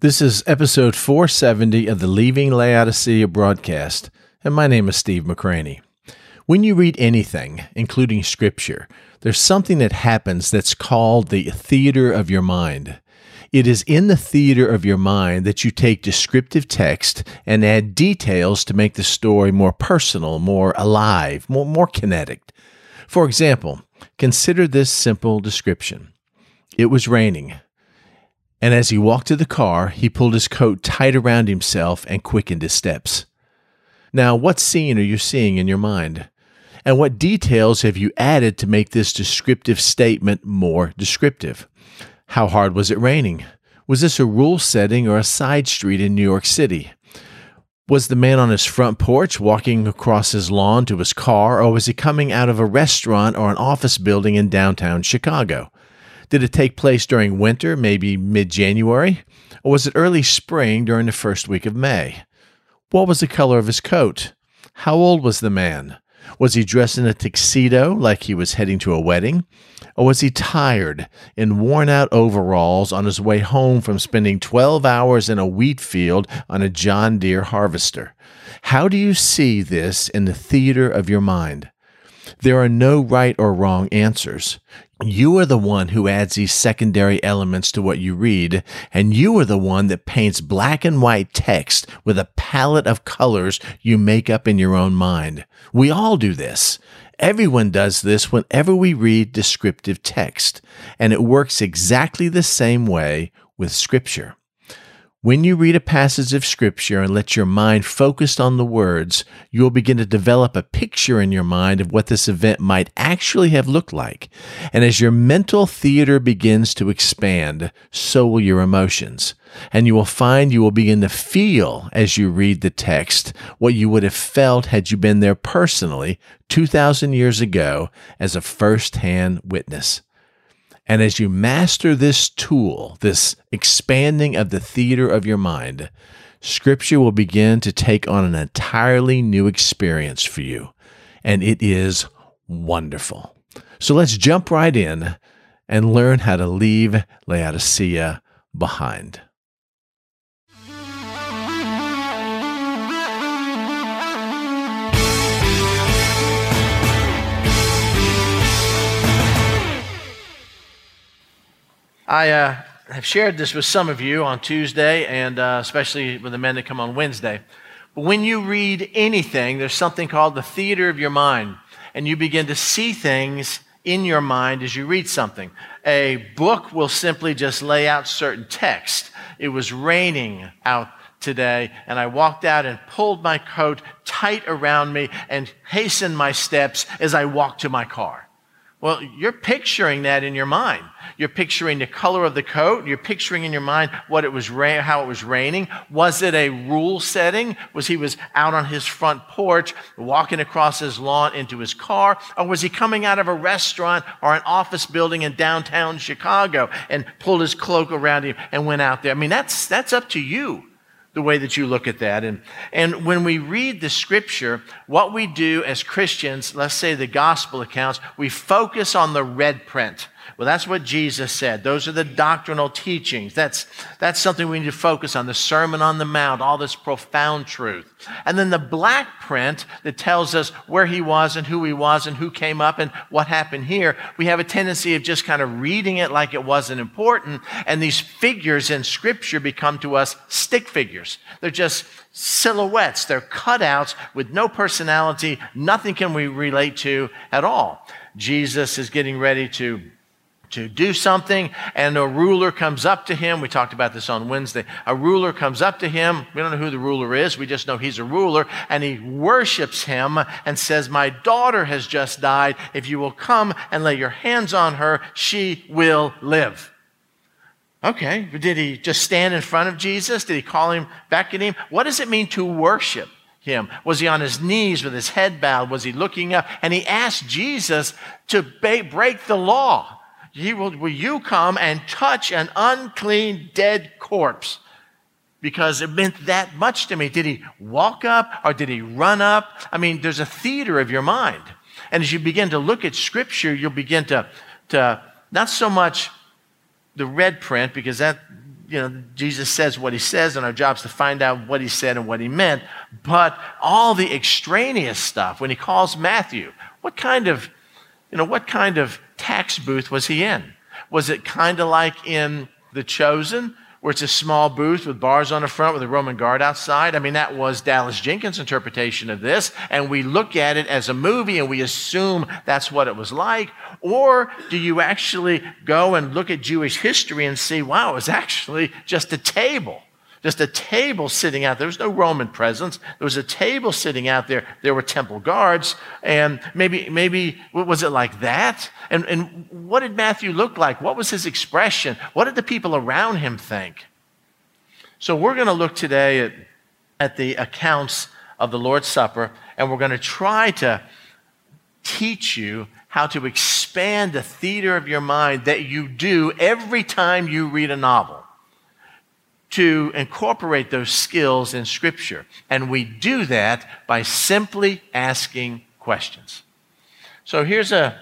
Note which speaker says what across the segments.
Speaker 1: This is episode 470 of the Leaving Laodicea broadcast, and my name is Steve McCranie. When you read anything, including scripture, there's something that happens that's called the theater of your mind. It is in the theater of your mind that you take descriptive text and add details to make the story more personal, more alive, more, more kinetic. For example, consider this simple description It was raining. And as he walked to the car, he pulled his coat tight around himself and quickened his steps. Now, what scene are you seeing in your mind? And what details have you added to make this descriptive statement more descriptive? How hard was it raining? Was this a rule setting or a side street in New York City? Was the man on his front porch walking across his lawn to his car, or was he coming out of a restaurant or an office building in downtown Chicago? Did it take place during winter, maybe mid January? Or was it early spring during the first week of May? What was the color of his coat? How old was the man? Was he dressed in a tuxedo like he was heading to a wedding? Or was he tired in worn out overalls on his way home from spending 12 hours in a wheat field on a John Deere harvester? How do you see this in the theater of your mind? There are no right or wrong answers. You are the one who adds these secondary elements to what you read, and you are the one that paints black and white text with a palette of colors you make up in your own mind. We all do this. Everyone does this whenever we read descriptive text, and it works exactly the same way with Scripture. When you read a passage of Scripture and let your mind focus on the words, you will begin to develop a picture in your mind of what this event might actually have looked like. And as your mental theater begins to expand, so will your emotions. And you will find you will begin to feel as you read the text what you would have felt had you been there personally 2,000 years ago as a first hand witness. And as you master this tool, this expanding of the theater of your mind, Scripture will begin to take on an entirely new experience for you. And it is wonderful. So let's jump right in and learn how to leave Laodicea behind. I uh, have shared this with some of you on Tuesday, and uh, especially with the men that come on Wednesday. But when you read anything, there's something called the theater of your mind, and you begin to see things in your mind as you read something. A book will simply just lay out certain text. It was raining out today, and I walked out and pulled my coat tight around me and hastened my steps as I walked to my car. Well, you're picturing that in your mind. You're picturing the color of the coat. You're picturing in your mind what it was ra- how it was raining. Was it a rule setting? Was he was out on his front porch, walking across his lawn into his car, or was he coming out of a restaurant or an office building in downtown Chicago and pulled his cloak around him and went out there? I mean, that's that's up to you the way that you look at that. And, and when we read the scripture, what we do as Christians, let's say the gospel accounts, we focus on the red print. Well, that's what Jesus said. Those are the doctrinal teachings. That's, that's something we need to focus on. The Sermon on the Mount, all this profound truth. And then the black print that tells us where he was and who he was and who came up and what happened here. We have a tendency of just kind of reading it like it wasn't important. And these figures in Scripture become to us stick figures. They're just silhouettes. They're cutouts with no personality. Nothing can we relate to at all. Jesus is getting ready to to do something, and a ruler comes up to him. We talked about this on Wednesday. A ruler comes up to him. We don't know who the ruler is. We just know he's a ruler, and he worships him and says, My daughter has just died. If you will come and lay your hands on her, she will live. Okay, did he just stand in front of Jesus? Did he call him, back beckon him? What does it mean to worship? him? Was he on his knees with his head bowed? Was he looking up? And he asked Jesus to ba- break the law will, will you come and touch an unclean dead corpse? Because it meant that much to me. Did he walk up or did he run up? I mean, there's a theater of your mind. And as you begin to look at scripture, you'll begin to, to not so much the red print, because that you know, Jesus says what he says, and our job is to find out what he said and what he meant. But all the extraneous stuff, when he calls Matthew, what kind of, you know, what kind of tax booth was he in? Was it kind of like in The Chosen, where it's a small booth with bars on the front with a Roman guard outside. I mean, that was Dallas Jenkins' interpretation of this. And we look at it as a movie and we assume that's what it was like. Or do you actually go and look at Jewish history and see, wow, it was actually just a table? Just a table sitting out there. There was no Roman presence. There was a table sitting out there. There were temple guards. And maybe, maybe, was it like that? And, and what did Matthew look like? What was his expression? What did the people around him think? So we're going to look today at, at the accounts of the Lord's Supper, and we're going to try to teach you how to expand the theater of your mind that you do every time you read a novel to incorporate those skills in Scripture. And we do that by simply asking questions. So here's a,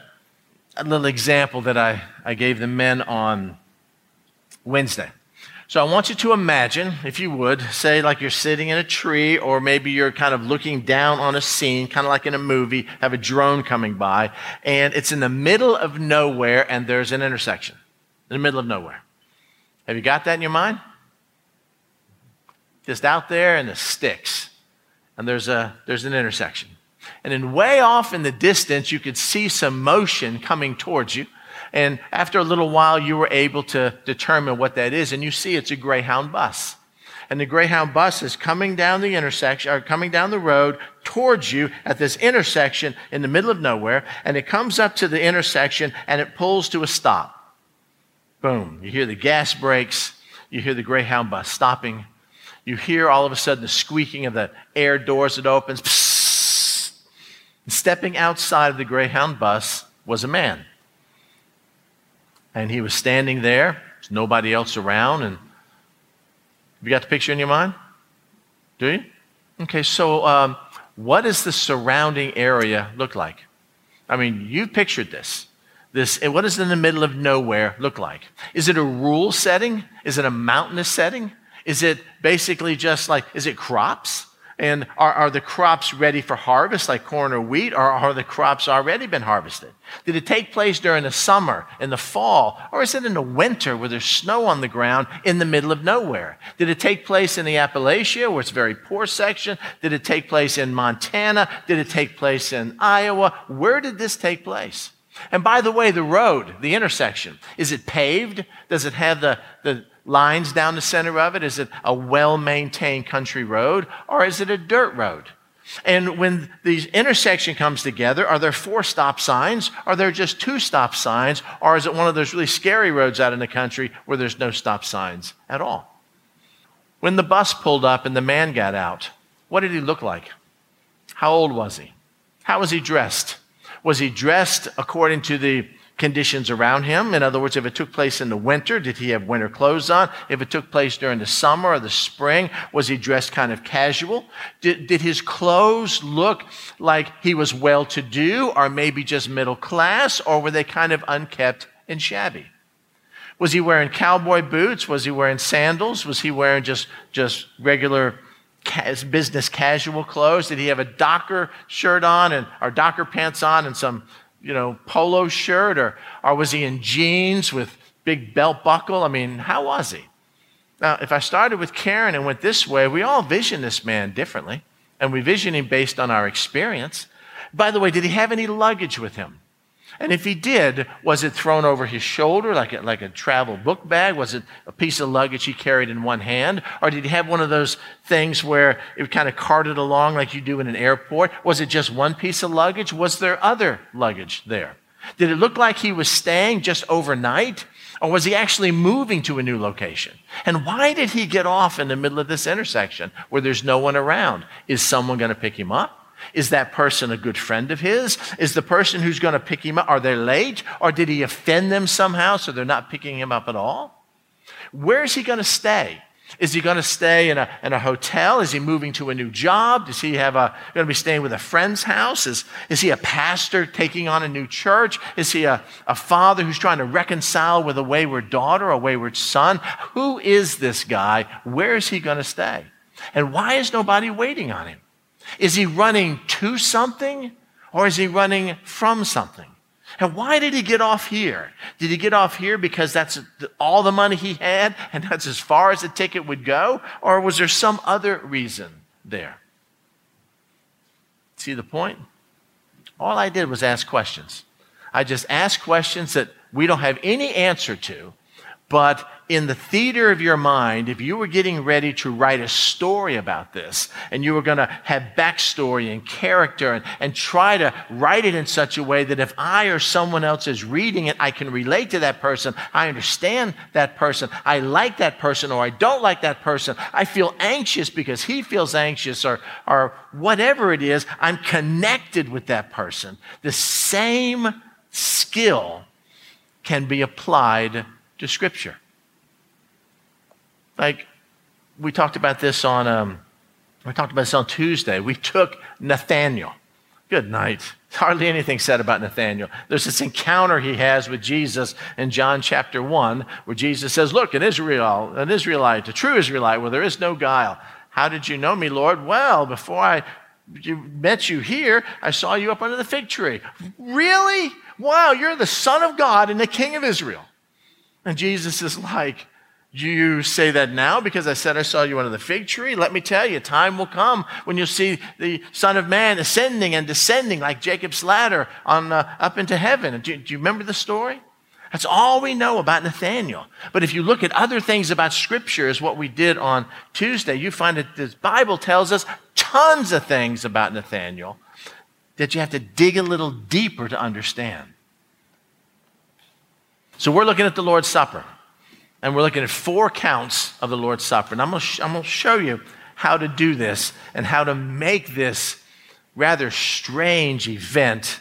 Speaker 1: a little example that I, I gave the men on Wednesday. So I want you to imagine, if you would, say like you're sitting in a tree, or maybe you're kind of looking down on a scene, kind of like in a movie, have a drone coming by, and it's in the middle of nowhere, and there's an intersection in the middle of nowhere. Have you got that in your mind? Just out there in the sticks, and there's a there's an intersection, and then way off in the distance, you could see some motion coming towards you and after a little while, you were able to determine what that is. And you see it's a Greyhound bus. And the Greyhound bus is coming down the intersection, or coming down the road towards you at this intersection in the middle of nowhere. And it comes up to the intersection and it pulls to a stop. Boom. You hear the gas brakes. You hear the Greyhound bus stopping. You hear all of a sudden the squeaking of the air doors that opens. Psst. Stepping outside of the Greyhound bus was a man. And he was standing there. There's nobody else around. And you got the picture in your mind? Do you? Okay, so um, what does the surrounding area look like? I mean, you pictured this. This, what does in the middle of nowhere look like? Is it a rural setting? Is it a mountainous setting? Is it basically just like, is it crops? And are, are the crops ready for harvest, like corn or wheat, or are the crops already been harvested? Did it take place during the summer, in the fall, or is it in the winter where there's snow on the ground in the middle of nowhere? Did it take place in the Appalachia, where it's a very poor section? Did it take place in Montana? Did it take place in Iowa? Where did this take place? And by the way, the road, the intersection, is it paved? Does it have the, the, lines down the center of it? Is it a well maintained country road or is it a dirt road? And when the intersection comes together, are there four stop signs? Are there just two stop signs? Or is it one of those really scary roads out in the country where there's no stop signs at all? When the bus pulled up and the man got out, what did he look like? How old was he? How was he dressed? Was he dressed according to the conditions around him. In other words, if it took place in the winter, did he have winter clothes on? If it took place during the summer or the spring, was he dressed kind of casual? Did, did his clothes look like he was well to do or maybe just middle class or were they kind of unkept and shabby? Was he wearing cowboy boots? Was he wearing sandals? Was he wearing just, just regular business casual clothes? Did he have a Docker shirt on and or Docker pants on and some you know, polo shirt or, or was he in jeans with big belt buckle? I mean, how was he? Now, if I started with Karen and went this way, we all vision this man differently, and we vision him based on our experience. By the way, did he have any luggage with him? And if he did, was it thrown over his shoulder like a, like a travel book bag? Was it a piece of luggage he carried in one hand? Or did he have one of those things where it kind of carted along like you do in an airport? Was it just one piece of luggage? Was there other luggage there? Did it look like he was staying just overnight? Or was he actually moving to a new location? And why did he get off in the middle of this intersection where there's no one around? Is someone going to pick him up? Is that person a good friend of his? Is the person who's going to pick him up, are they late? Or did he offend them somehow so they're not picking him up at all? Where is he going to stay? Is he going to stay in a, in a hotel? Is he moving to a new job? Does he have a, going to be staying with a friend's house? Is, is he a pastor taking on a new church? Is he a, a father who's trying to reconcile with a wayward daughter, a wayward son? Who is this guy? Where is he going to stay? And why is nobody waiting on him? Is he running to something or is he running from something? And why did he get off here? Did he get off here because that's all the money he had and that's as far as the ticket would go? Or was there some other reason there? See the point? All I did was ask questions. I just asked questions that we don't have any answer to, but in the theater of your mind, if you were getting ready to write a story about this and you were going to have backstory and character and, and try to write it in such a way that if I or someone else is reading it, I can relate to that person, I understand that person, I like that person or I don't like that person, I feel anxious because he feels anxious or, or whatever it is, I'm connected with that person. The same skill can be applied to Scripture. Like, we talked about this on, um, we talked about this on Tuesday. We took Nathaniel. Good night. Hardly anything said about Nathaniel. There's this encounter he has with Jesus in John chapter 1, where Jesus says, Look, an Israel, an Israelite, a true Israelite, where there is no guile. How did you know me, Lord? Well, before I met you here, I saw you up under the fig tree. Really? Wow, you're the Son of God and the King of Israel. And Jesus is like, you say that now because I said I saw you under the fig tree? Let me tell you, time will come when you'll see the Son of Man ascending and descending like Jacob's ladder on, uh, up into heaven. Do, do you remember the story? That's all we know about Nathaniel. But if you look at other things about Scripture, as what we did on Tuesday, you find that the Bible tells us tons of things about Nathaniel that you have to dig a little deeper to understand. So we're looking at the Lord's Supper. And we're looking at four counts of the Lord's Supper. And I'm going sh- to show you how to do this and how to make this rather strange event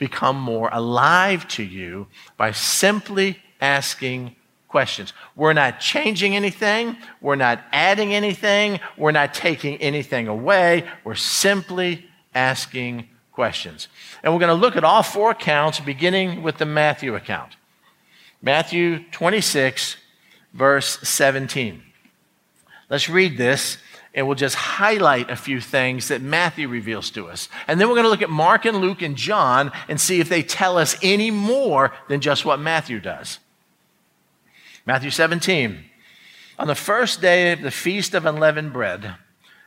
Speaker 1: become more alive to you by simply asking questions. We're not changing anything, we're not adding anything, we're not taking anything away. We're simply asking questions. And we're going to look at all four accounts, beginning with the Matthew account. Matthew 26, verse 17. Let's read this and we'll just highlight a few things that Matthew reveals to us. And then we're going to look at Mark and Luke and John and see if they tell us any more than just what Matthew does. Matthew 17. On the first day of the feast of unleavened bread,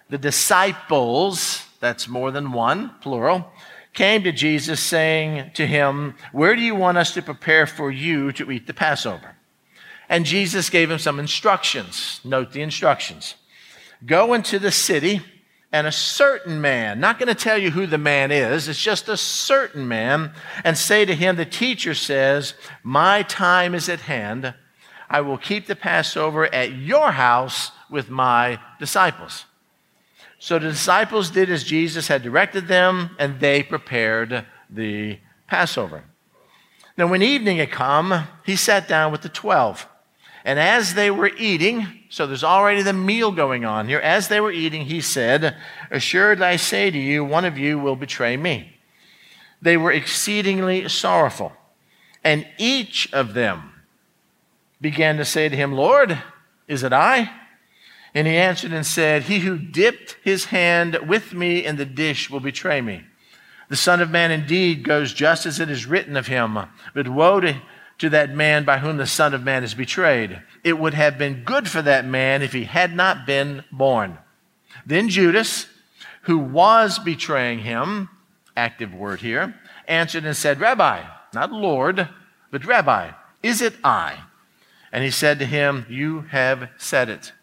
Speaker 1: the disciples, that's more than one, plural, came to Jesus saying to him, Where do you want us to prepare for you to eat the Passover? And Jesus gave him some instructions. Note the instructions. Go into the city, and a certain man, not going to tell you who the man is, it's just a certain man, and say to him, The teacher says, My time is at hand. I will keep the Passover at your house with my disciples. So the disciples did as Jesus had directed them, and they prepared the Passover. Now, when evening had come, he sat down with the twelve. And as they were eating, so there's already the meal going on here. As they were eating, he said, Assuredly I say to you, one of you will betray me. They were exceedingly sorrowful. And each of them began to say to him, Lord, is it I? And he answered and said, He who dipped his hand with me in the dish will betray me. The Son of Man indeed goes just as it is written of him, but woe to to that man by whom the Son of Man is betrayed. It would have been good for that man if he had not been born. Then Judas, who was betraying him, active word here, answered and said, Rabbi, not Lord, but Rabbi, is it I? And he said to him, You have said it.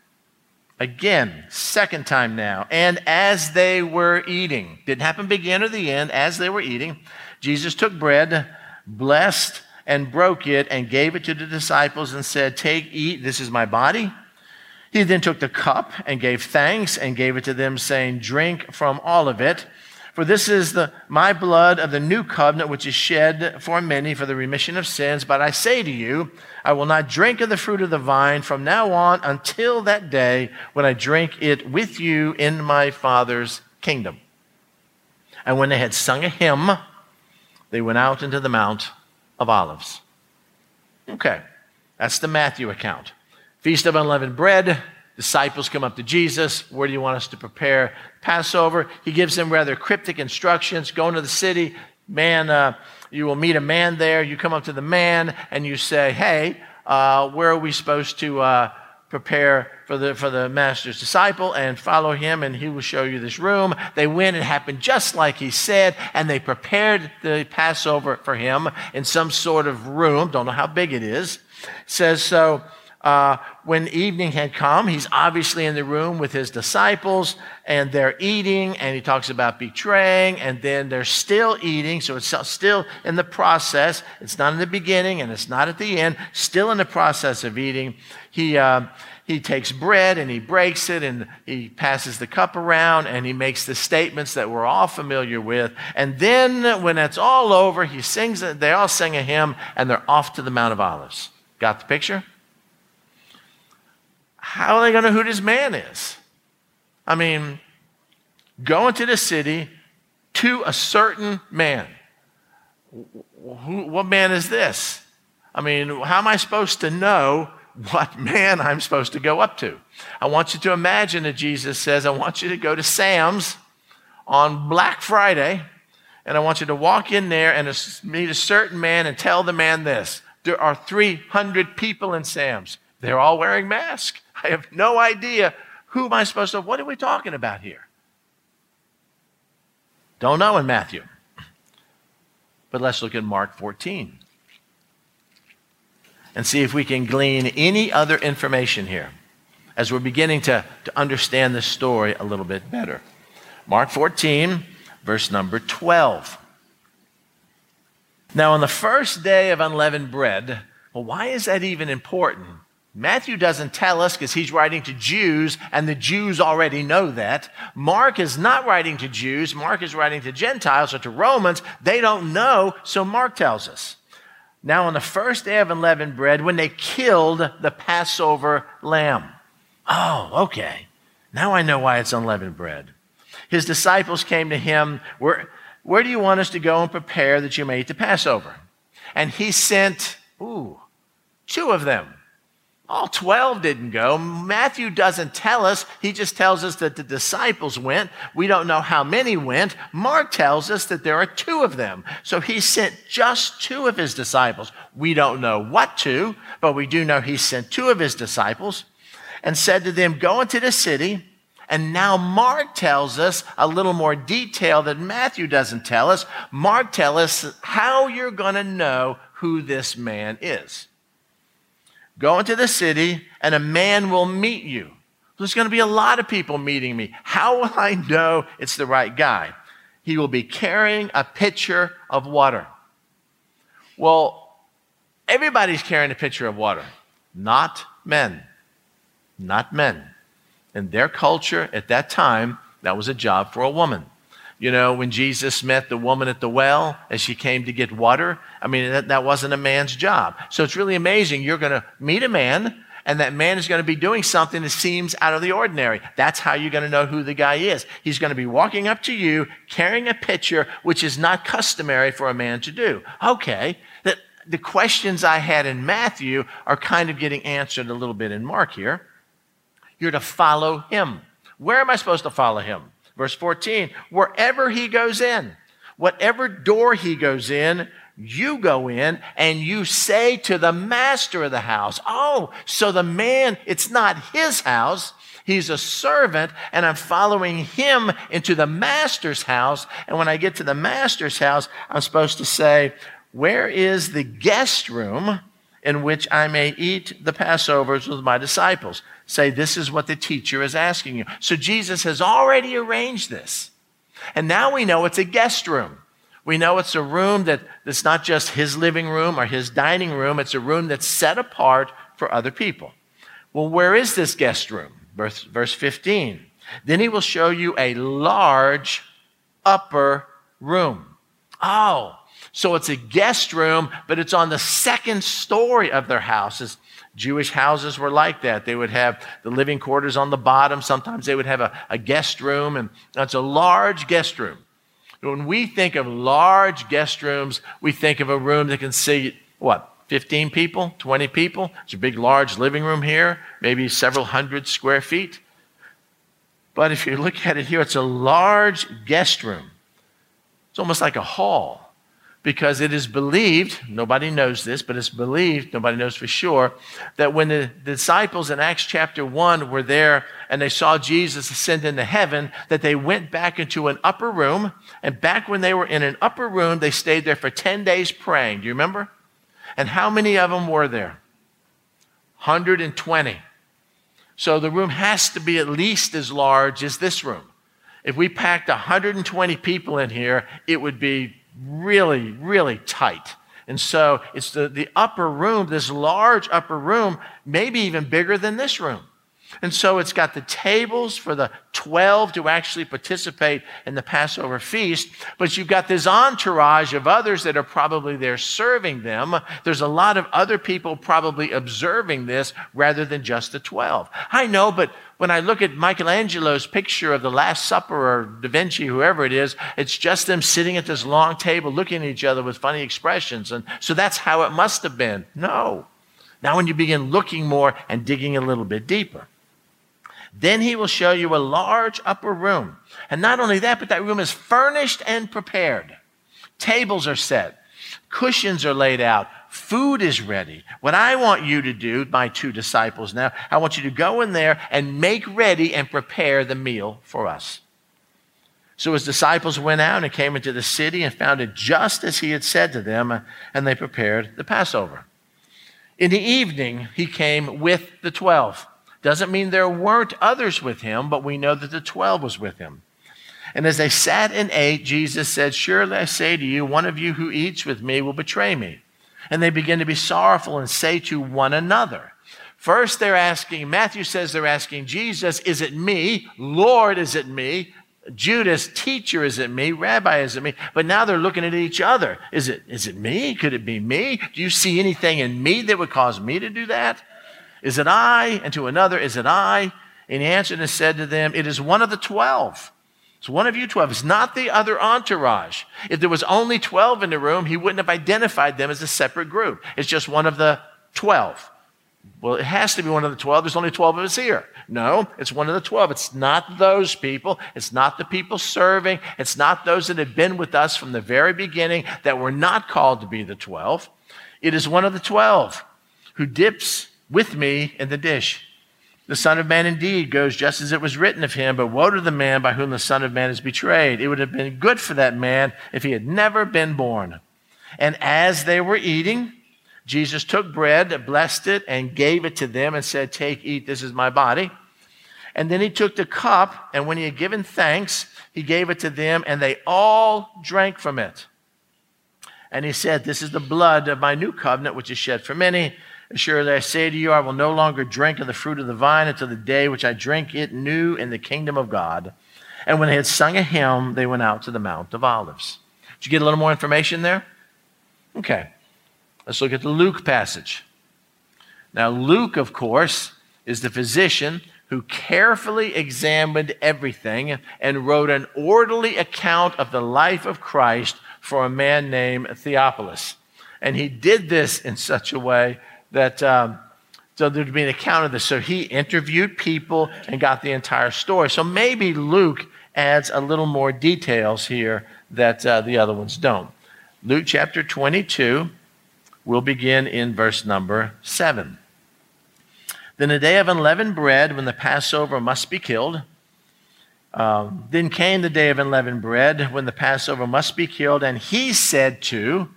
Speaker 1: Again, second time now. And as they were eating, didn't happen begin or the end, as they were eating, Jesus took bread, blessed, and broke it and gave it to the disciples and said, Take, eat, this is my body. He then took the cup and gave thanks and gave it to them, saying, Drink from all of it, For this is the, my blood of the new covenant, which is shed for many for the remission of sins. But I say to you, I will not drink of the fruit of the vine from now on until that day when I drink it with you in my Father's kingdom. And when they had sung a hymn, they went out into the Mount of Olives. Okay, that's the Matthew account. Feast of unleavened bread, disciples come up to Jesus. Where do you want us to prepare Passover? He gives them rather cryptic instructions. Go into the city, man, uh, you will meet a man there. You come up to the man and you say, hey, uh, where are we supposed to uh, prepare for the, for the master's disciple and follow him and he will show you this room. They went, it happened just like he said, and they prepared the Passover for him in some sort of room. Don't know how big it is. It says so uh, when evening had come, he's obviously in the room with his disciples and they're eating, and he talks about betraying, and then they're still eating. So it's still in the process. It's not in the beginning and it's not at the end, still in the process of eating. He, uh, he takes bread and he breaks it and he passes the cup around and he makes the statements that we're all familiar with. And then when it's all over, he sings, they all sing a hymn and they're off to the Mount of Olives. Got the picture? How are they going to know who this man is? I mean, go into the city to a certain man. Who, what man is this? I mean, how am I supposed to know what man I'm supposed to go up to? I want you to imagine that Jesus says, I want you to go to Sam's on Black Friday, and I want you to walk in there and meet a certain man and tell the man this. There are 300 people in Sam's. They're all wearing masks. I have no idea who am I supposed to, what are we talking about here? Don't know in Matthew. But let's look at Mark 14 and see if we can glean any other information here as we're beginning to, to understand the story a little bit better. Mark 14, verse number 12. Now, on the first day of unleavened bread, well, why is that even important? Matthew doesn't tell us because he's writing to Jews, and the Jews already know that. Mark is not writing to Jews. Mark is writing to Gentiles or to Romans. They don't know, so Mark tells us. Now, on the first day of unleavened bread, when they killed the Passover lamb. Oh, okay. Now I know why it's unleavened bread. His disciples came to him, Where, where do you want us to go and prepare that you may eat the Passover? And he sent, ooh, two of them all 12 didn't go. Matthew doesn't tell us. He just tells us that the disciples went. We don't know how many went. Mark tells us that there are two of them. So he sent just two of his disciples. We don't know what two, but we do know he sent two of his disciples and said to them, Go into the city. And now Mark tells us a little more detail that Matthew doesn't tell us. Mark tells us how you're going to know who this man is. Go into the city, and a man will meet you. There's going to be a lot of people meeting me. How will I know it's the right guy? He will be carrying a pitcher of water. Well, everybody's carrying a pitcher of water, not men. Not men. In their culture at that time, that was a job for a woman. You know, when Jesus met the woman at the well as she came to get water, I mean, that, that wasn't a man's job. So it's really amazing. You're going to meet a man, and that man is going to be doing something that seems out of the ordinary. That's how you're going to know who the guy is. He's going to be walking up to you carrying a pitcher, which is not customary for a man to do. Okay, the, the questions I had in Matthew are kind of getting answered a little bit in Mark here. You're to follow him. Where am I supposed to follow him? Verse 14, wherever he goes in, whatever door he goes in, you go in and you say to the master of the house, Oh, so the man, it's not his house. He's a servant, and I'm following him into the master's house. And when I get to the master's house, I'm supposed to say, Where is the guest room in which I may eat the Passovers with my disciples? Say, This is what the teacher is asking you. So Jesus has already arranged this. And now we know it's a guest room. We know it's a room that, that's not just his living room or his dining room, it's a room that's set apart for other people. Well, where is this guest room? Verse, verse 15. Then he will show you a large upper room. Oh, so it's a guest room, but it's on the second story of their houses. Jewish houses were like that. They would have the living quarters on the bottom. Sometimes they would have a, a guest room, and that's a large guest room. When we think of large guest rooms, we think of a room that can seat, what, 15 people, 20 people? It's a big, large living room here, maybe several hundred square feet. But if you look at it here, it's a large guest room. It's almost like a hall because it is believed, nobody knows this, but it's believed, nobody knows for sure, that when the disciples in Acts chapter 1 were there and they saw Jesus ascend into heaven, that they went back into an upper room. And back when they were in an upper room, they stayed there for 10 days praying. Do you remember? And how many of them were there? 120. So the room has to be at least as large as this room. If we packed 120 people in here, it would be really, really tight. And so it's the, the upper room, this large upper room, maybe even bigger than this room. And so it's got the tables for the 12 to actually participate in the Passover feast, but you've got this entourage of others that are probably there serving them. There's a lot of other people probably observing this rather than just the 12. I know, but when I look at Michelangelo's picture of the Last Supper or Da Vinci, whoever it is, it's just them sitting at this long table looking at each other with funny expressions. And so that's how it must have been. No. Now, when you begin looking more and digging a little bit deeper, then he will show you a large upper room. And not only that, but that room is furnished and prepared. Tables are set, cushions are laid out, food is ready. What I want you to do, my two disciples now, I want you to go in there and make ready and prepare the meal for us. So his disciples went out and came into the city and found it just as he had said to them, and they prepared the Passover. In the evening, he came with the twelve. Doesn't mean there weren't others with him, but we know that the 12 was with him. And as they sat and ate, Jesus said, Surely I say to you, one of you who eats with me will betray me. And they begin to be sorrowful and say to one another, First, they're asking, Matthew says they're asking Jesus, Is it me? Lord, is it me? Judas, teacher, is it me? Rabbi, is it me? But now they're looking at each other. Is it, is it me? Could it be me? Do you see anything in me that would cause me to do that? Is it I? And to another, Is it I? And he answered and said to them, It is one of the twelve. It's one of you twelve. It's not the other entourage. If there was only 12 in the room, he wouldn't have identified them as a separate group. It's just one of the 12. Well, it has to be one of the 12. There's only 12 of us here. No, it's one of the 12. It's not those people. It's not the people serving. It's not those that have been with us from the very beginning that were not called to be the 12. It is one of the 12 who dips with me in the dish. The Son of Man indeed goes just as it was written of him, but woe to the man by whom the Son of Man is betrayed. It would have been good for that man if he had never been born. And as they were eating, Jesus took bread, blessed it, and gave it to them and said, Take, eat, this is my body. And then he took the cup, and when he had given thanks, he gave it to them, and they all drank from it. And he said, This is the blood of my new covenant, which is shed for many Assuredly, I say to you, I will no longer drink of the fruit of the vine until the day which I drink it new in the kingdom of God. And when they had sung a hymn, they went out to the Mount of Olives. Did you get a little more information there? Okay. Let's look at the Luke passage. Now, Luke, of course, is the physician who carefully examined everything and wrote an orderly account of the life of Christ for a man named Theophilus. And he did this in such a way that um, so there'd be an account of this. So he interviewed people and got the entire story. So maybe Luke adds a little more details here that uh, the other ones don't. Luke chapter 22, we'll begin in verse number 7. Then the day of unleavened bread, when the Passover must be killed, um, then came the day of unleavened bread, when the Passover must be killed, and he said to,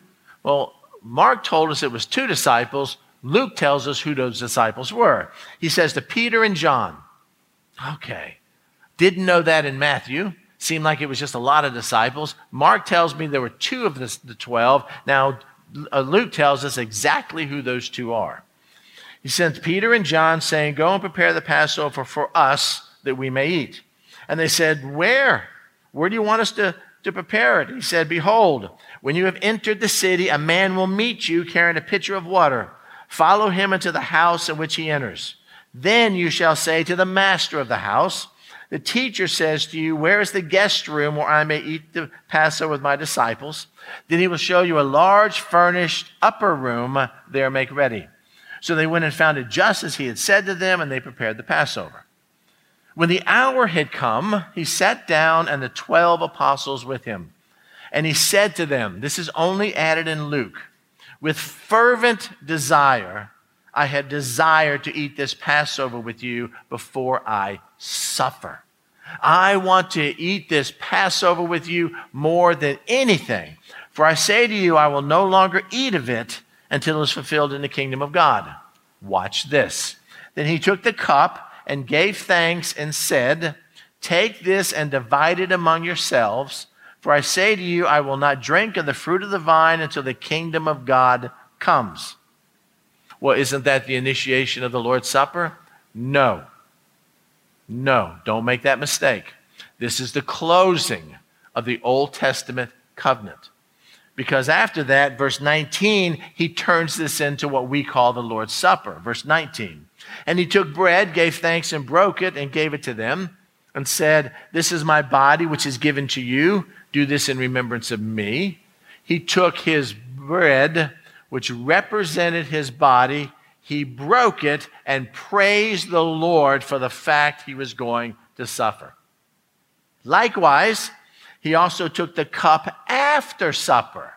Speaker 1: well, Mark told us it was two disciples. Luke tells us who those disciples were. He says to Peter and John. Okay. Didn't know that in Matthew. Seemed like it was just a lot of disciples. Mark tells me there were two of the, the 12. Now, uh, Luke tells us exactly who those two are. He sends Peter and John saying, Go and prepare the Passover for us that we may eat. And they said, Where? Where do you want us to, to prepare it. He said, Behold, when you have entered the city, a man will meet you carrying a pitcher of water. Follow him into the house in which he enters. Then you shall say to the master of the house, The teacher says to you, Where is the guest room where I may eat the Passover with my disciples? Then he will show you a large furnished upper room there make ready. So they went and found it just as he had said to them, and they prepared the Passover. When the hour had come, he sat down and the twelve apostles with him. And he said to them, This is only added in Luke, with fervent desire, I had desired to eat this Passover with you before I suffer. I want to eat this Passover with you more than anything. For I say to you, I will no longer eat of it until it is fulfilled in the kingdom of God. Watch this. Then he took the cup and gave thanks and said, Take this and divide it among yourselves. For I say to you, I will not drink of the fruit of the vine until the kingdom of God comes. Well, isn't that the initiation of the Lord's Supper? No. No, don't make that mistake. This is the closing of the Old Testament covenant. Because after that, verse 19, he turns this into what we call the Lord's Supper. Verse 19. And he took bread, gave thanks, and broke it, and gave it to them, and said, This is my body, which is given to you. Do this in remembrance of me. He took his bread, which represented his body, he broke it and praised the Lord for the fact he was going to suffer. Likewise, he also took the cup after supper.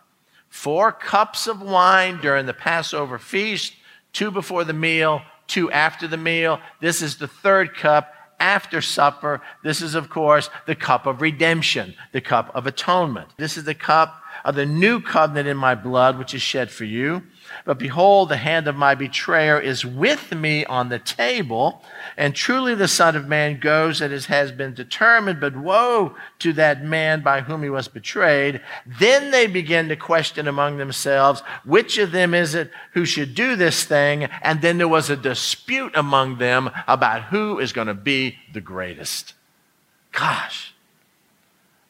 Speaker 1: Four cups of wine during the Passover feast, two before the meal, two after the meal. This is the third cup after supper. This is, of course, the cup of redemption, the cup of atonement. This is the cup of the new covenant in my blood, which is shed for you. But behold, the hand of my betrayer is with me on the table. And truly the Son of Man goes as has been determined, but woe to that man by whom he was betrayed. Then they begin to question among themselves, which of them is it who should do this thing? And then there was a dispute among them about who is going to be the greatest. Gosh,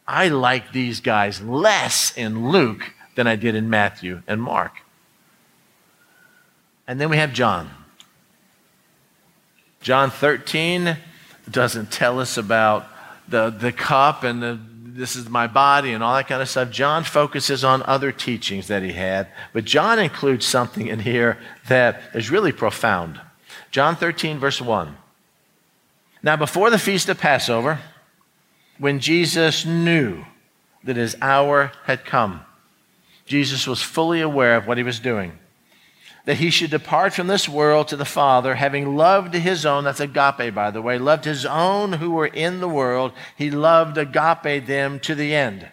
Speaker 1: I like these guys less in Luke than I did in Matthew and Mark. And then we have John. John 13 doesn't tell us about the, the cup and the, this is my body and all that kind of stuff. John focuses on other teachings that he had, but John includes something in here that is really profound. John 13, verse 1. Now, before the feast of Passover, when Jesus knew that his hour had come, Jesus was fully aware of what he was doing that he should depart from this world to the Father, having loved his own, that's agape, by the way, loved his own who were in the world, he loved agape them to the end.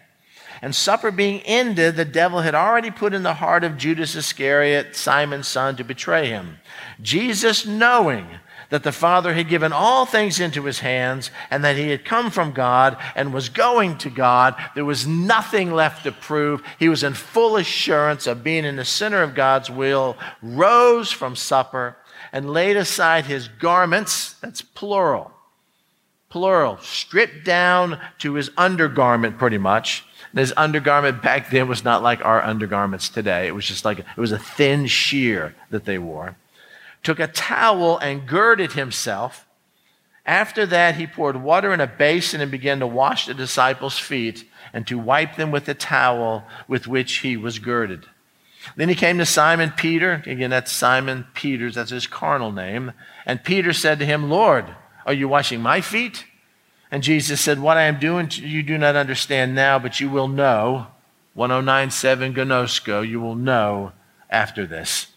Speaker 1: And supper being ended, the devil had already put in the heart of Judas Iscariot, Simon's son, to betray him. Jesus, knowing that the Father had given all things into his hands and that he had come from God and was going to God. There was nothing left to prove. He was in full assurance of being in the center of God's will, rose from supper, and laid aside his garments. That's plural. Plural. Stripped down to his undergarment, pretty much. And his undergarment back then was not like our undergarments today. It was just like, it was a thin sheer that they wore took a towel and girded himself. After that, he poured water in a basin and began to wash the disciples' feet and to wipe them with the towel with which he was girded. Then he came to Simon Peter. Again, that's Simon Peter's, that's his carnal name. And Peter said to him, Lord, are you washing my feet? And Jesus said, What I am doing you do not understand now, but you will know. 1097 ginosko, you will know after this.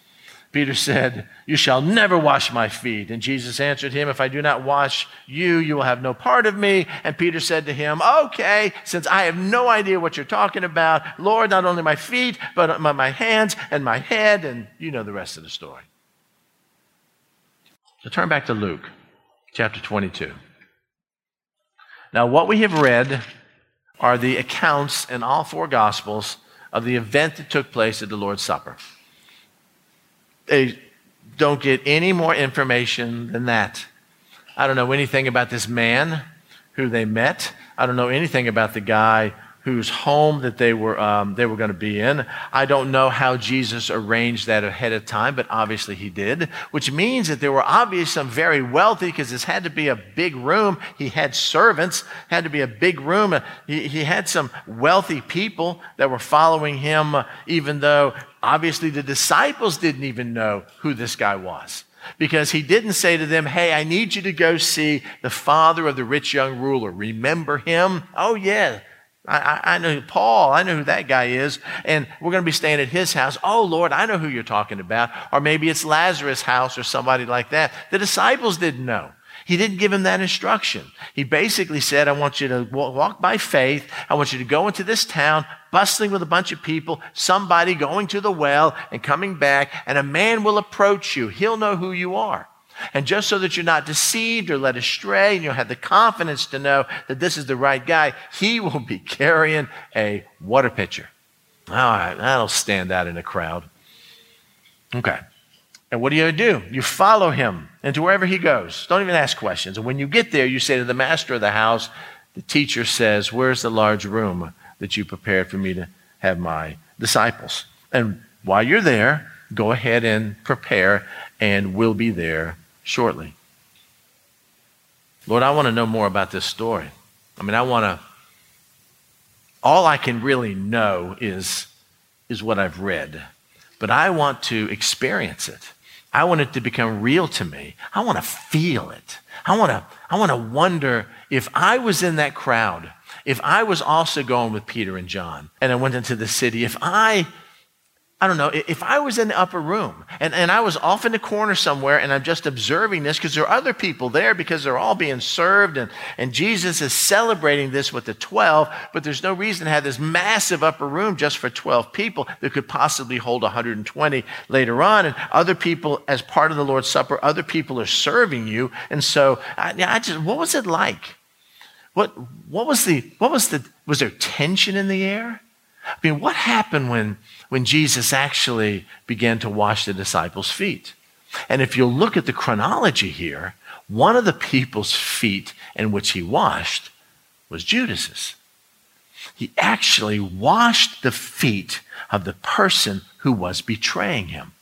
Speaker 1: Peter said, You shall never wash my feet. And Jesus answered him, If I do not wash you, you will have no part of me. And Peter said to him, Okay, since I have no idea what you're talking about, Lord, not only my feet, but my hands and my head. And you know the rest of the story. So turn back to Luke chapter 22. Now, what we have read are the accounts in all four Gospels of the event that took place at the Lord's Supper. They don't get any more information than that. I don't know anything about this man who they met. I don't know anything about the guy whose home that they were, um, they were going to be in. I don't know how Jesus arranged that ahead of time, but obviously he did, which means that there were obviously some very wealthy because this had to be a big room. He had servants, had to be a big room. He, he had some wealthy people that were following him, uh, even though obviously the disciples didn't even know who this guy was because he didn't say to them, Hey, I need you to go see the father of the rich young ruler. Remember him? Oh, yeah. I, I, know Paul. I know who that guy is. And we're going to be staying at his house. Oh, Lord, I know who you're talking about. Or maybe it's Lazarus' house or somebody like that. The disciples didn't know. He didn't give him that instruction. He basically said, I want you to walk by faith. I want you to go into this town, bustling with a bunch of people, somebody going to the well and coming back, and a man will approach you. He'll know who you are. And just so that you're not deceived or led astray, and you'll have the confidence to know that this is the right guy, he will be carrying a water pitcher. All right, that'll stand out in a crowd. Okay. And what do you do? You follow him into wherever he goes. Don't even ask questions. And when you get there, you say to the master of the house, the teacher says, Where's the large room that you prepared for me to have my disciples? And while you're there, go ahead and prepare, and we'll be there shortly. Lord, I want to know more about this story. I mean, I want to, all I can really know is, is what I've read, but I want to experience it. I want it to become real to me. I want to feel it. I want to, I want to wonder if I was in that crowd, if I was also going with Peter and John and I went into the city, if I I don't know, if I was in the upper room and, and I was off in the corner somewhere and I'm just observing this because there are other people there because they're all being served and, and Jesus is celebrating this with the 12, but there's no reason to have this massive upper room just for 12 people that could possibly hold 120 later on. And other people, as part of the Lord's Supper, other people are serving you. And so I, I just, what was it like? What, what was the, what was the, was there tension in the air? I mean, what happened when, when Jesus actually began to wash the disciples' feet? And if you look at the chronology here, one of the people's feet in which he washed was Judas's. He actually washed the feet of the person who was betraying him.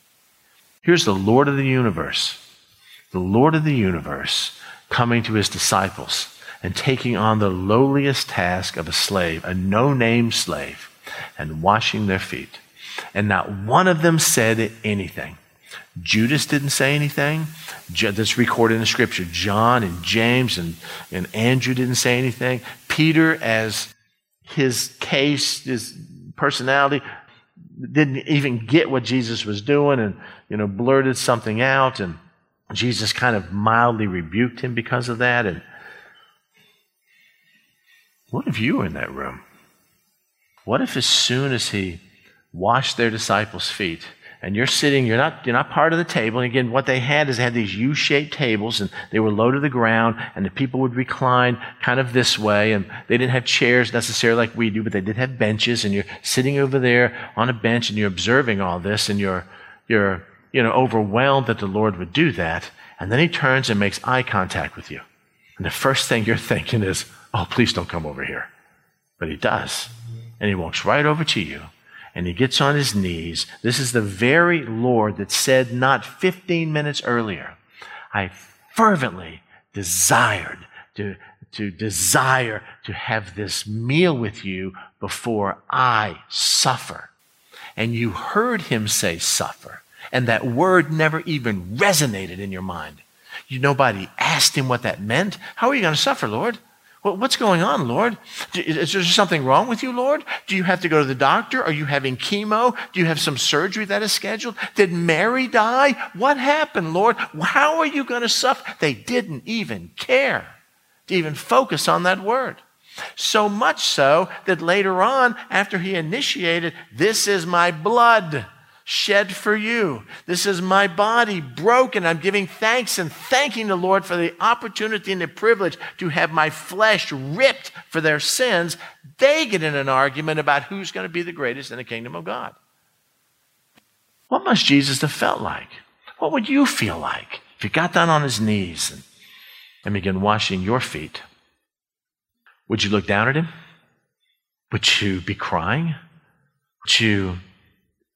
Speaker 1: Here's the Lord of the universe, the Lord of the universe coming to his disciples and taking on the lowliest task of a slave, a no name slave and washing their feet. And not one of them said anything. Judas didn't say anything. That's recorded in the scripture. John and James and, and Andrew didn't say anything. Peter, as his case, his personality, didn't even get what Jesus was doing and, you know, blurted something out. And Jesus kind of mildly rebuked him because of that. And what if you were in that room? What if as soon as he washed their disciples' feet, and you're sitting, you're not, you're not part of the table. And again, what they had is they had these U-shaped tables and they were low to the ground and the people would recline kind of this way and they didn't have chairs necessarily like we do, but they did have benches and you're sitting over there on a bench and you're observing all this and you're, you're, you know, overwhelmed that the Lord would do that. And then he turns and makes eye contact with you. And the first thing you're thinking is, oh, please don't come over here. But he does and he walks right over to you and he gets on his knees. This is the very Lord that said not 15 minutes earlier, I fervently desired to, to desire to have this meal with you before I suffer. And you heard him say suffer. And that word never even resonated in your mind. You, nobody asked him what that meant. How are you going to suffer, Lord? Well, what's going on, Lord? Is there something wrong with you, Lord? Do you have to go to the doctor? Are you having chemo? Do you have some surgery that is scheduled? Did Mary die? What happened, Lord? How are you going to suffer? They didn't even care to even focus on that word. So much so that later on, after he initiated, this is my blood shed for you. This is my body broken. I'm giving thanks and thanking the Lord for the opportunity and the privilege to have my flesh ripped for their sins. They get in an argument about who's going to be the greatest in the kingdom of God. What must Jesus have felt like? What would you feel like if he got down on his knees and, and began washing your feet? Would you look down at him? Would you be crying? Would you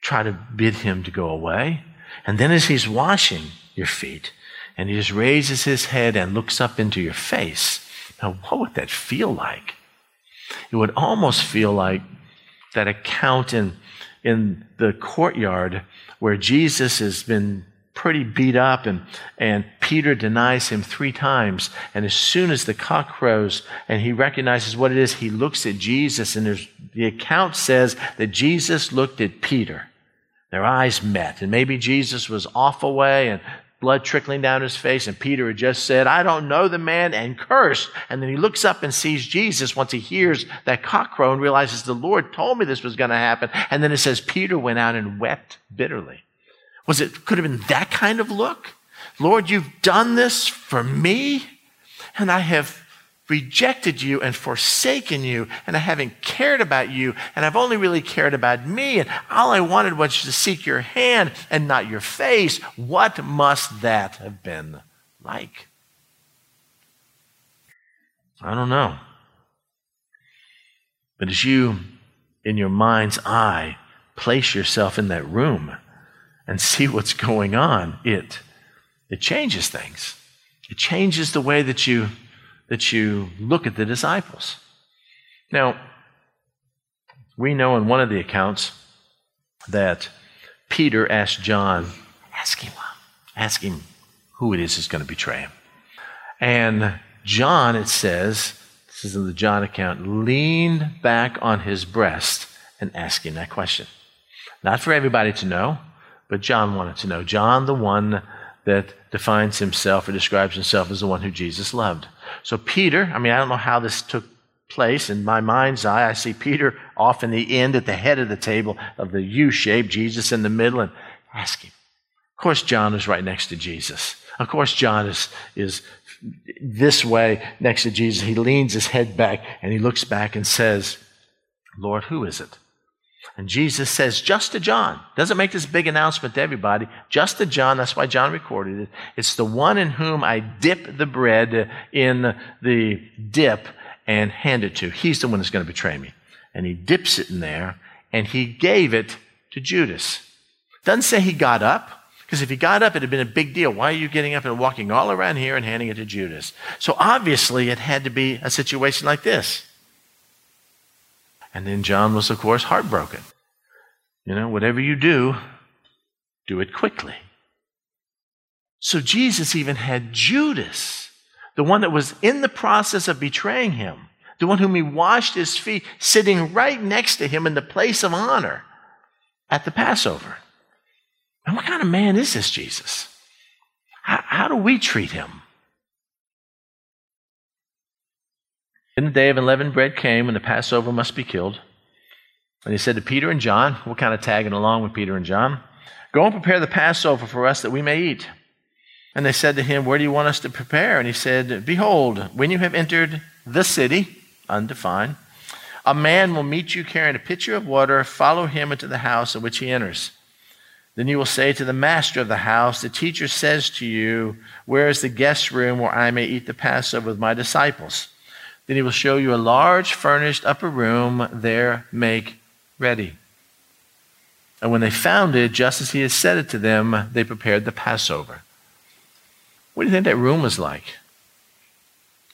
Speaker 1: try to bid him to go away? And then as he's washing your feet, and he just raises his head and looks up into your face, now what would that feel like? It would almost feel like that account in, in the courtyard where Jesus has been pretty beat up and, and Peter denies him three times. And as soon as the cock crows and he recognizes what it is, he looks at Jesus and the account says that Jesus looked at Peter. Their eyes met and maybe Jesus was off away and blood trickling down his face, and Peter had just said, I don't know the man, and cursed. And then he looks up and sees Jesus once he hears that cock crow and realizes the Lord told me this was going to happen. And then it says, Peter went out and wept bitterly. Was it, could have been that kind of look? Lord, you've done this for me, and I have rejected you and forsaken you, and I haven't cared about you, and I've only really cared about me, and all I wanted was to seek your hand and not your face. What must that have been like? I don't know. But as you, in your mind's eye, place yourself in that room and see what's going on, it, it changes things. It changes the way that you that you look at the disciples. Now, we know in one of the accounts that Peter asked John, ask him, ask him who it is who's going to betray him. And John, it says, this is in the John account, leaned back on his breast and asked him that question. Not for everybody to know, but John wanted to know. John, the one that defines himself or describes himself as the one who Jesus loved. So Peter, I mean, I don't know how this took place. In my mind's eye, I see Peter off in the end at the head of the table of the U shape, Jesus in the middle, and ask him. Of course, John is right next to Jesus. Of course, John is, is this way next to Jesus. He leans his head back and he looks back and says, Lord, who is it? And Jesus says, just to John, doesn't make this big announcement to everybody, just to John, that's why John recorded it. It's the one in whom I dip the bread in the dip and hand it to. He's the one that's going to betray me. And he dips it in there and he gave it to Judas. Doesn't say he got up, because if he got up, it'd have been a big deal. Why are you getting up and walking all around here and handing it to Judas? So obviously, it had to be a situation like this. And then John was, of course, heartbroken. You know, whatever you do, do it quickly. So Jesus even had Judas, the one that was in the process of betraying him, the one whom he washed his feet, sitting right next to him in the place of honor at the Passover. And what kind of man is this Jesus? How, how do we treat him? In the day of unleavened bread came when the Passover must be killed. And he said to Peter and John, we're kind of tagging along with Peter and John, go and prepare the Passover for us that we may eat. And they said to him, Where do you want us to prepare? And he said, Behold, when you have entered the city, undefined, a man will meet you carrying a pitcher of water. Follow him into the house in which he enters. Then you will say to the master of the house, The teacher says to you, Where is the guest room where I may eat the Passover with my disciples? Then he will show you a large furnished upper room. There make ready. And when they found it, just as he had said it to them, they prepared the Passover. What do you think that room was like?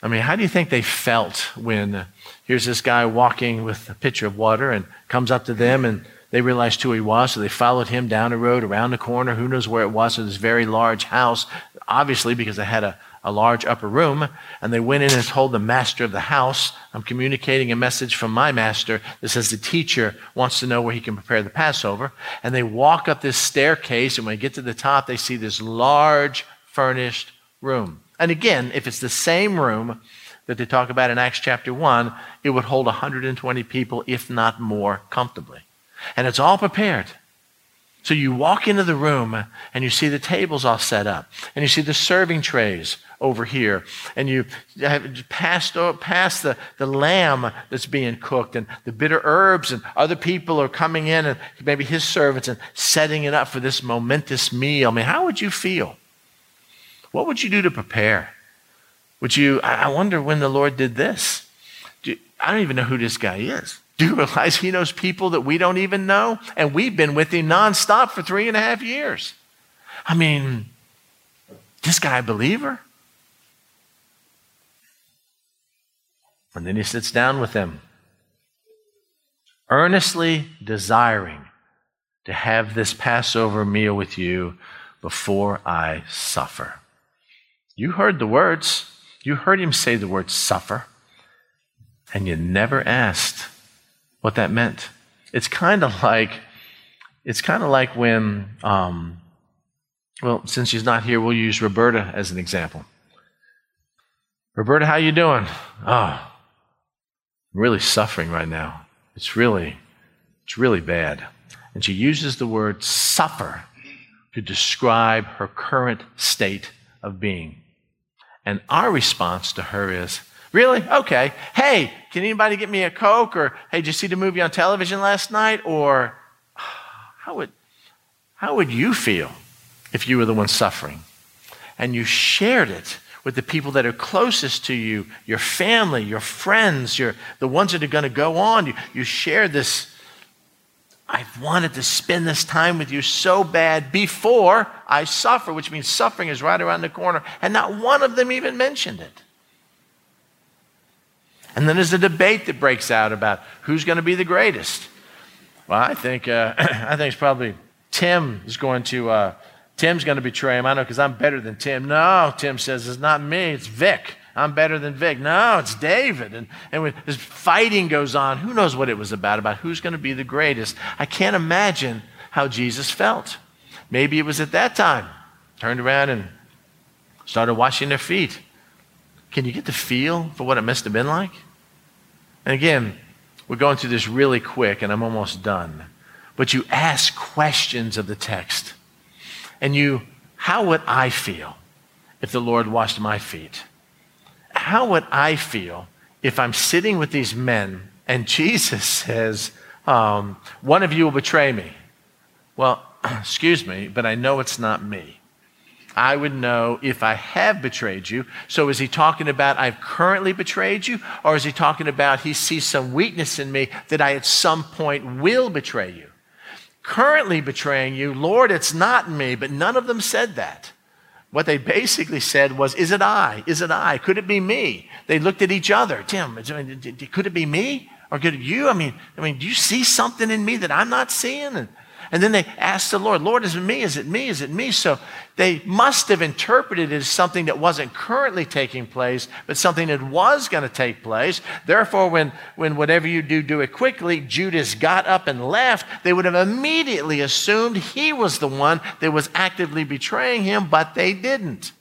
Speaker 1: I mean, how do you think they felt when here's this guy walking with a pitcher of water and comes up to them and they realized who he was, so they followed him down the road, around the corner, who knows where it was, to this very large house, obviously because they had a a large upper room, and they went in and told the master of the house, I'm communicating a message from my master that says the teacher wants to know where he can prepare the Passover. And they walk up this staircase, and when they get to the top, they see this large furnished room. And again, if it's the same room that they talk about in Acts chapter 1, it would hold 120 people, if not more, comfortably. And it's all prepared. So you walk into the room and you see the tables all set up, and you see the serving trays over here, and you have passed past the, the lamb that's being cooked, and the bitter herbs, and other people are coming in, and maybe his servants, and setting it up for this momentous meal. I mean, how would you feel? What would you do to prepare? Would you, I wonder when the Lord did this. I don't even know who this guy is. Do you realize he knows people that we don't even know? And we've been with him nonstop for three and a half years. I mean, this guy a believer? And then he sits down with them, earnestly desiring to have this Passover meal with you before I suffer. You heard the words. You heard him say the word suffer, and you never asked what that meant. It's kind of like it's kind of like when um, well, since she's not here, we'll use Roberta as an example. Roberta, how you doing? Oh, I'm really suffering right now. It's really, it's really bad. And she uses the word suffer to describe her current state of being. And our response to her is, Really? Okay. Hey, can anybody get me a Coke? Or, hey, did you see the movie on television last night? Or, how would, how would you feel if you were the one suffering? And you shared it with the people that are closest to you, your family, your friends, your, the ones that are going to go on. You, you shared this I've wanted to spend this time with you so bad before I suffer, which means suffering is right around the corner. And not one of them even mentioned it. And then there's a debate that breaks out about who's going to be the greatest. Well, I think, uh, I think it's probably Tim is going to, uh, Tim's going to betray him. I know because I'm better than Tim. No, Tim says it's not me, it's Vic. I'm better than Vic. No, it's David. And, and when this fighting goes on, who knows what it was about, about who's going to be the greatest. I can't imagine how Jesus felt. Maybe it was at that time. Turned around and started washing their feet. Can you get the feel for what it must have been like? And again, we're going through this really quick, and I'm almost done. But you ask questions of the text. And you, how would I feel if the Lord washed my feet? how would I feel if I'm sitting with these men and Jesus says, um, One of you will betray me? Well, excuse me, but I know it's not me. I would know if I have betrayed you. So is he talking about I've currently betrayed you? Or is he talking about he sees some weakness in me that I at some point will betray you? Currently betraying you, Lord, it's not me, but none of them said that. What they basically said was, Is it I? Is it I? Could it be me? They looked at each other. Tim, could it be me? Or could it be you? I mean, I mean, do you see something in me that I'm not seeing? And and then they asked the Lord, Lord, is it me? Is it me? Is it me? So they must have interpreted it as something that wasn't currently taking place, but something that was going to take place. Therefore, when, when whatever you do, do it quickly, Judas got up and left, they would have immediately assumed he was the one that was actively betraying him, but they didn't.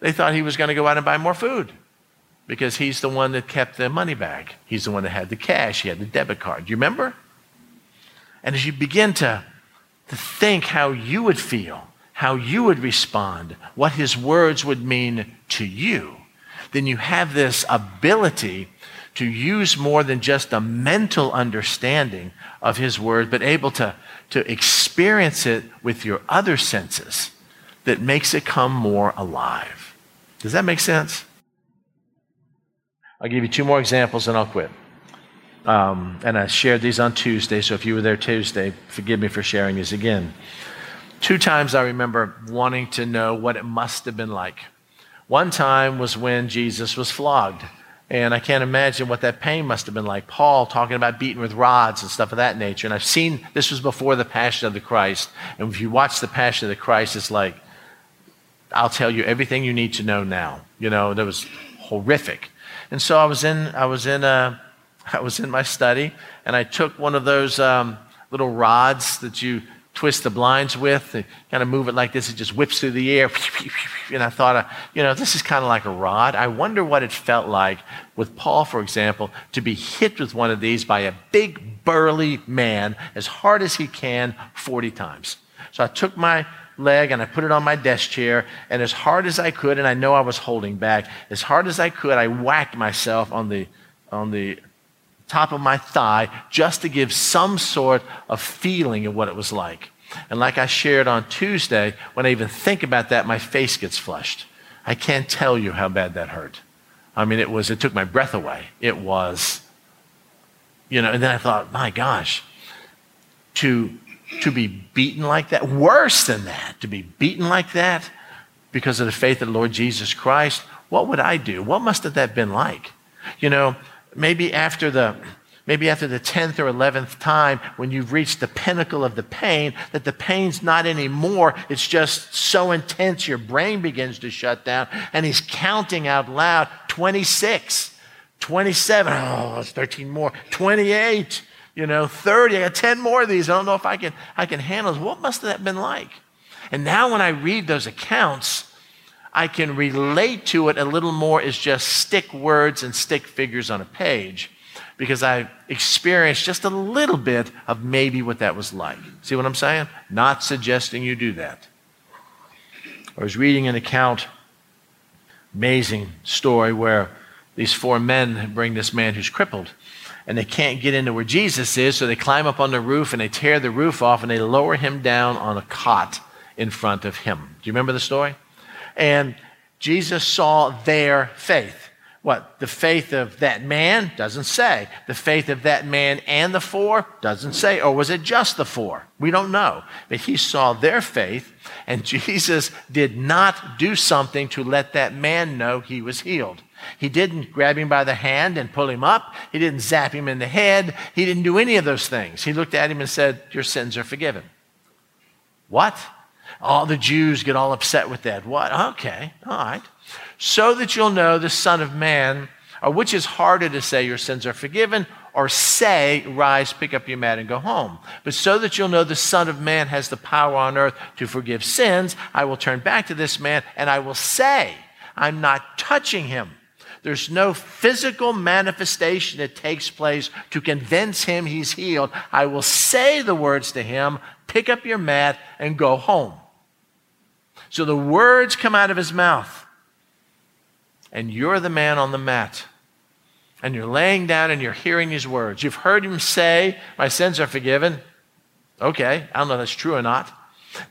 Speaker 1: They thought he was going to go out and buy more food because he's the one that kept the money bag. He's the one that had the cash, he had the debit card. Do you remember? And as you begin to, to think how you would feel, how you would respond, what his words would mean to you, then you have this ability to use more than just a mental understanding of his word, but able to, to experience it with your other senses that makes it come more alive. Does that make sense? I'll give you two more examples and I'll quit. Um, and I shared these on Tuesday, so if you were there Tuesday, forgive me for sharing these again. Two times I remember wanting to know what it must have been like. One time was when Jesus was flogged. And I can't imagine what that pain must have been like. Paul talking about beaten with rods and stuff of that nature. And I've seen this was before the Passion of the Christ. And if you watch the Passion of the Christ, it's like, I'll tell you everything you need to know now. You know, that was horrific. And so I was in, I was in a, I was in my study and I took one of those um, little rods that you twist the blinds with, and kind of move it like this, it just whips through the air. And I thought, uh, you know, this is kind of like a rod. I wonder what it felt like with Paul, for example, to be hit with one of these by a big, burly man as hard as he can 40 times. So I took my leg and I put it on my desk chair, and as hard as I could, and I know I was holding back, as hard as I could, I whacked myself on the, on the top of my thigh just to give some sort of feeling of what it was like. And like I shared on Tuesday, when I even think about that, my face gets flushed. I can't tell you how bad that hurt. I mean, it was, it took my breath away. It was You know, and then I thought, my gosh, to, to be beaten like that, worse than that, to be beaten like that because of the faith of the Lord Jesus Christ, what would I do? What must have that been like? You know, maybe after the maybe after the 10th or 11th time when you've reached the pinnacle of the pain that the pain's not anymore. It's just so intense your brain begins to shut down. And he's counting out loud 26 27 oh it's 13 more 28 you know 30 i got 10 more of these. I don't know if i can i can handle this. What must have that been like? And now when i read those accounts I can relate to it a little more as just stick words and stick figures on a page because I experienced just a little bit of maybe what that was like. See what I'm saying? Not suggesting you do that. I was reading an account, amazing story, where these four men bring this man who's crippled and they can't get into where Jesus is, so they climb up on the roof and they tear the roof off and they lower him down on a cot in front of him. Do you remember the story? And Jesus saw their faith. What? The faith of that man doesn't say. The faith of that man and the four doesn't say. Or was it just the four? We don't know. But he saw their faith, and Jesus did not do something to let that man know he was healed. He didn't grab him by the hand and pull him up. He didn't zap him in the head. He didn't do any of those things. He looked at him and said, Your sins are forgiven. What? All the Jews get all upset with that. What? Okay, all right. So that you'll know the Son of Man, or which is harder to say, your sins are forgiven, or say, rise, pick up your mat, and go home. But so that you'll know the Son of Man has the power on earth to forgive sins, I will turn back to this man and I will say, I'm not touching him. There's no physical manifestation that takes place to convince him he's healed. I will say the words to him, pick up your mat and go home. So the words come out of his mouth. And you're the man on the mat. And you're laying down and you're hearing these words. You've heard him say, My sins are forgiven. Okay, I don't know if that's true or not.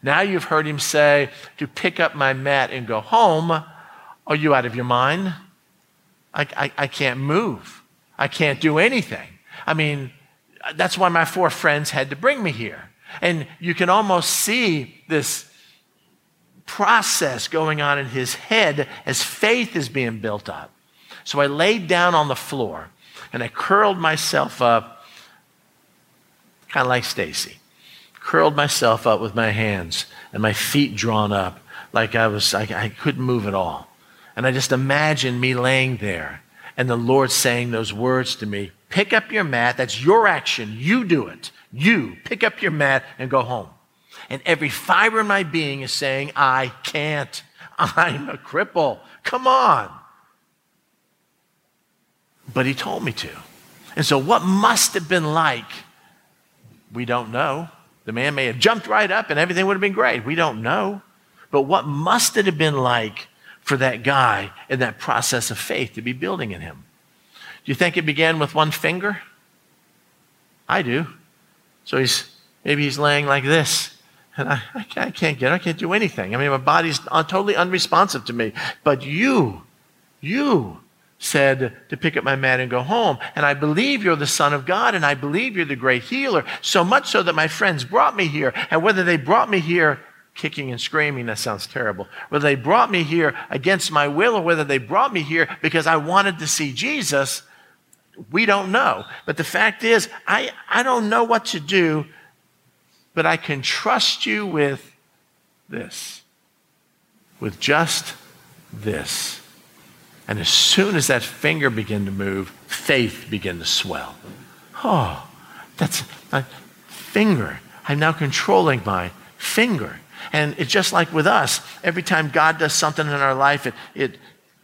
Speaker 1: Now you've heard him say, To pick up my mat and go home. Are you out of your mind? I, I, I can't move. I can't do anything. I mean, that's why my four friends had to bring me here. And you can almost see this process going on in his head as faith is being built up. So I laid down on the floor and I curled myself up, kind of like Stacy. Curled myself up with my hands and my feet drawn up like I was, I, I couldn't move at all. And I just imagined me laying there and the Lord saying those words to me Pick up your mat. That's your action. You do it. You pick up your mat and go home. And every fiber in my being is saying, I can't. I'm a cripple. Come on. But he told me to. And so, what must have been like? We don't know. The man may have jumped right up and everything would have been great. We don't know. But what must it have been like for that guy in that process of faith to be building in him? Do you think it began with one finger? I do. So he's maybe he's laying like this. And I, I, can't, get, I can't do anything. I mean, my body's totally unresponsive to me. But you, you said to pick up my mat and go home. And I believe you're the Son of God, and I believe you're the great healer. So much so that my friends brought me here. And whether they brought me here kicking and screaming, that sounds terrible. Whether they brought me here against my will or whether they brought me here because I wanted to see Jesus, we don't know. But the fact is, I, I don't know what to do but I can trust you with this, with just this. And as soon as that finger began to move, faith began to swell. Oh, that's my finger. I'm now controlling my finger. And it's just like with us. Every time God does something in our life, it, it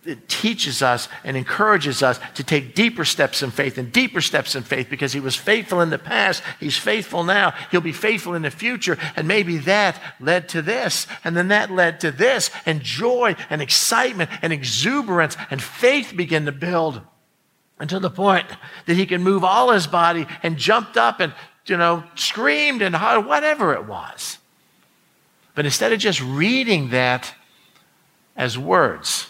Speaker 1: it teaches us and encourages us to take deeper steps in faith and deeper steps in faith because he was faithful in the past. He's faithful now. He'll be faithful in the future. And maybe that led to this. And then that led to this. And joy and excitement and exuberance and faith begin to build until the point that he can move all his body and jumped up and, you know, screamed and whatever it was. But instead of just reading that as words,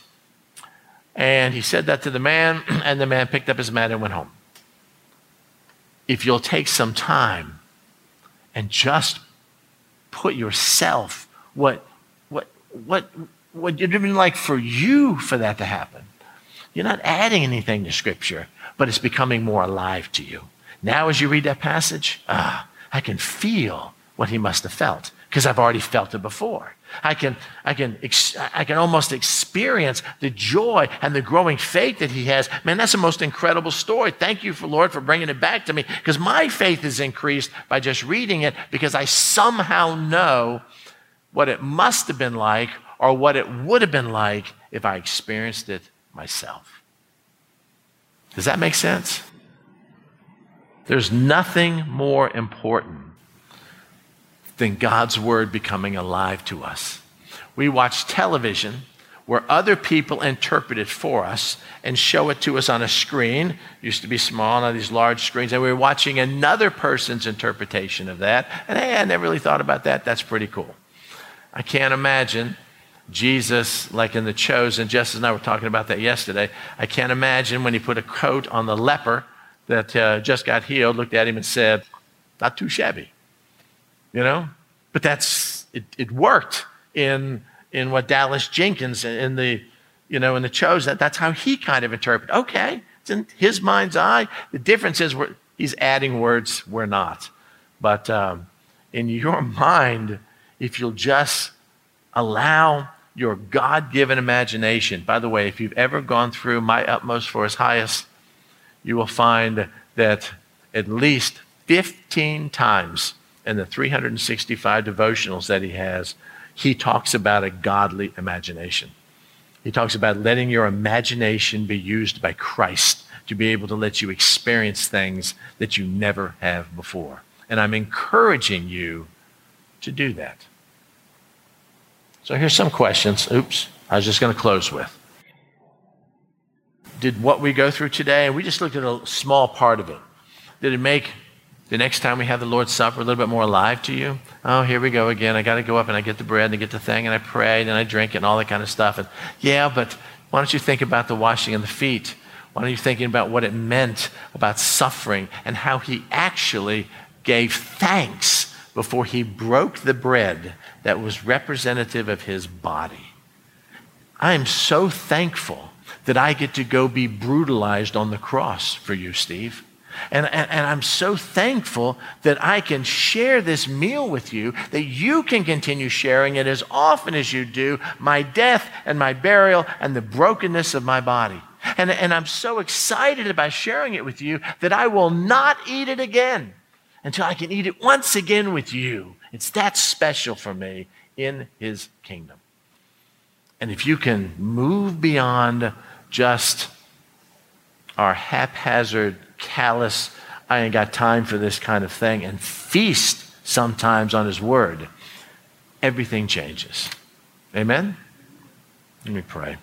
Speaker 1: and he said that to the man, and the man picked up his mat and went home. if you'll take some time and just put yourself, what, what, what, what you'd even like for you for that to happen. You're not adding anything to Scripture, but it's becoming more alive to you. Now, as you read that passage, ah, I can feel what he must have felt because I've already felt it before. I can, I, can I can almost experience the joy and the growing faith that he has. Man, that's the most incredible story. Thank you, for Lord, for bringing it back to me because my faith is increased by just reading it because I somehow know what it must have been like or what it would have been like if I experienced it myself. Does that make sense? There's nothing more important than God's word becoming alive to us. We watch television where other people interpret it for us and show it to us on a screen. It used to be small, now these large screens, and we are watching another person's interpretation of that. And hey, I never really thought about that. That's pretty cool. I can't imagine Jesus, like in The Chosen, Jess and I were talking about that yesterday. I can't imagine when he put a coat on the leper that uh, just got healed, looked at him and said, Not too shabby you know? But that's, it, it worked in, in what Dallas Jenkins in the, you know, in the chose, that, that's how he kind of interpreted. Okay, it's in his mind's eye. The difference is we're, he's adding words, we're not. But um, in your mind, if you'll just allow your God given imagination, by the way, if you've ever gone through my utmost for his highest, you will find that at least 15 times and the 365 devotionals that he has, he talks about a godly imagination. He talks about letting your imagination be used by Christ to be able to let you experience things that you never have before. And I'm encouraging you to do that. So here's some questions. Oops, I was just going to close with. Did what we go through today, and we just looked at a small part of it, did it make the next time we have the Lord's Supper, a little bit more alive to you. Oh, here we go again. I got to go up and I get the bread and I get the thing and I pray and I drink it and all that kind of stuff. And yeah, but why don't you think about the washing of the feet? Why don't you thinking about what it meant about suffering and how he actually gave thanks before he broke the bread that was representative of his body? I am so thankful that I get to go be brutalized on the cross for you, Steve. And, and, and, I'm so thankful that I can share this meal with you, that you can continue sharing it as often as you do my death and my burial and the brokenness of my body. And, and I'm so excited about sharing it with you that I will not eat it again until I can eat it once again with you. It's that special for me in His kingdom. And if you can move beyond just our haphazard callous, I ain't got time for this kind of thing, and feast sometimes on His Word, everything changes. Amen? Let me pray.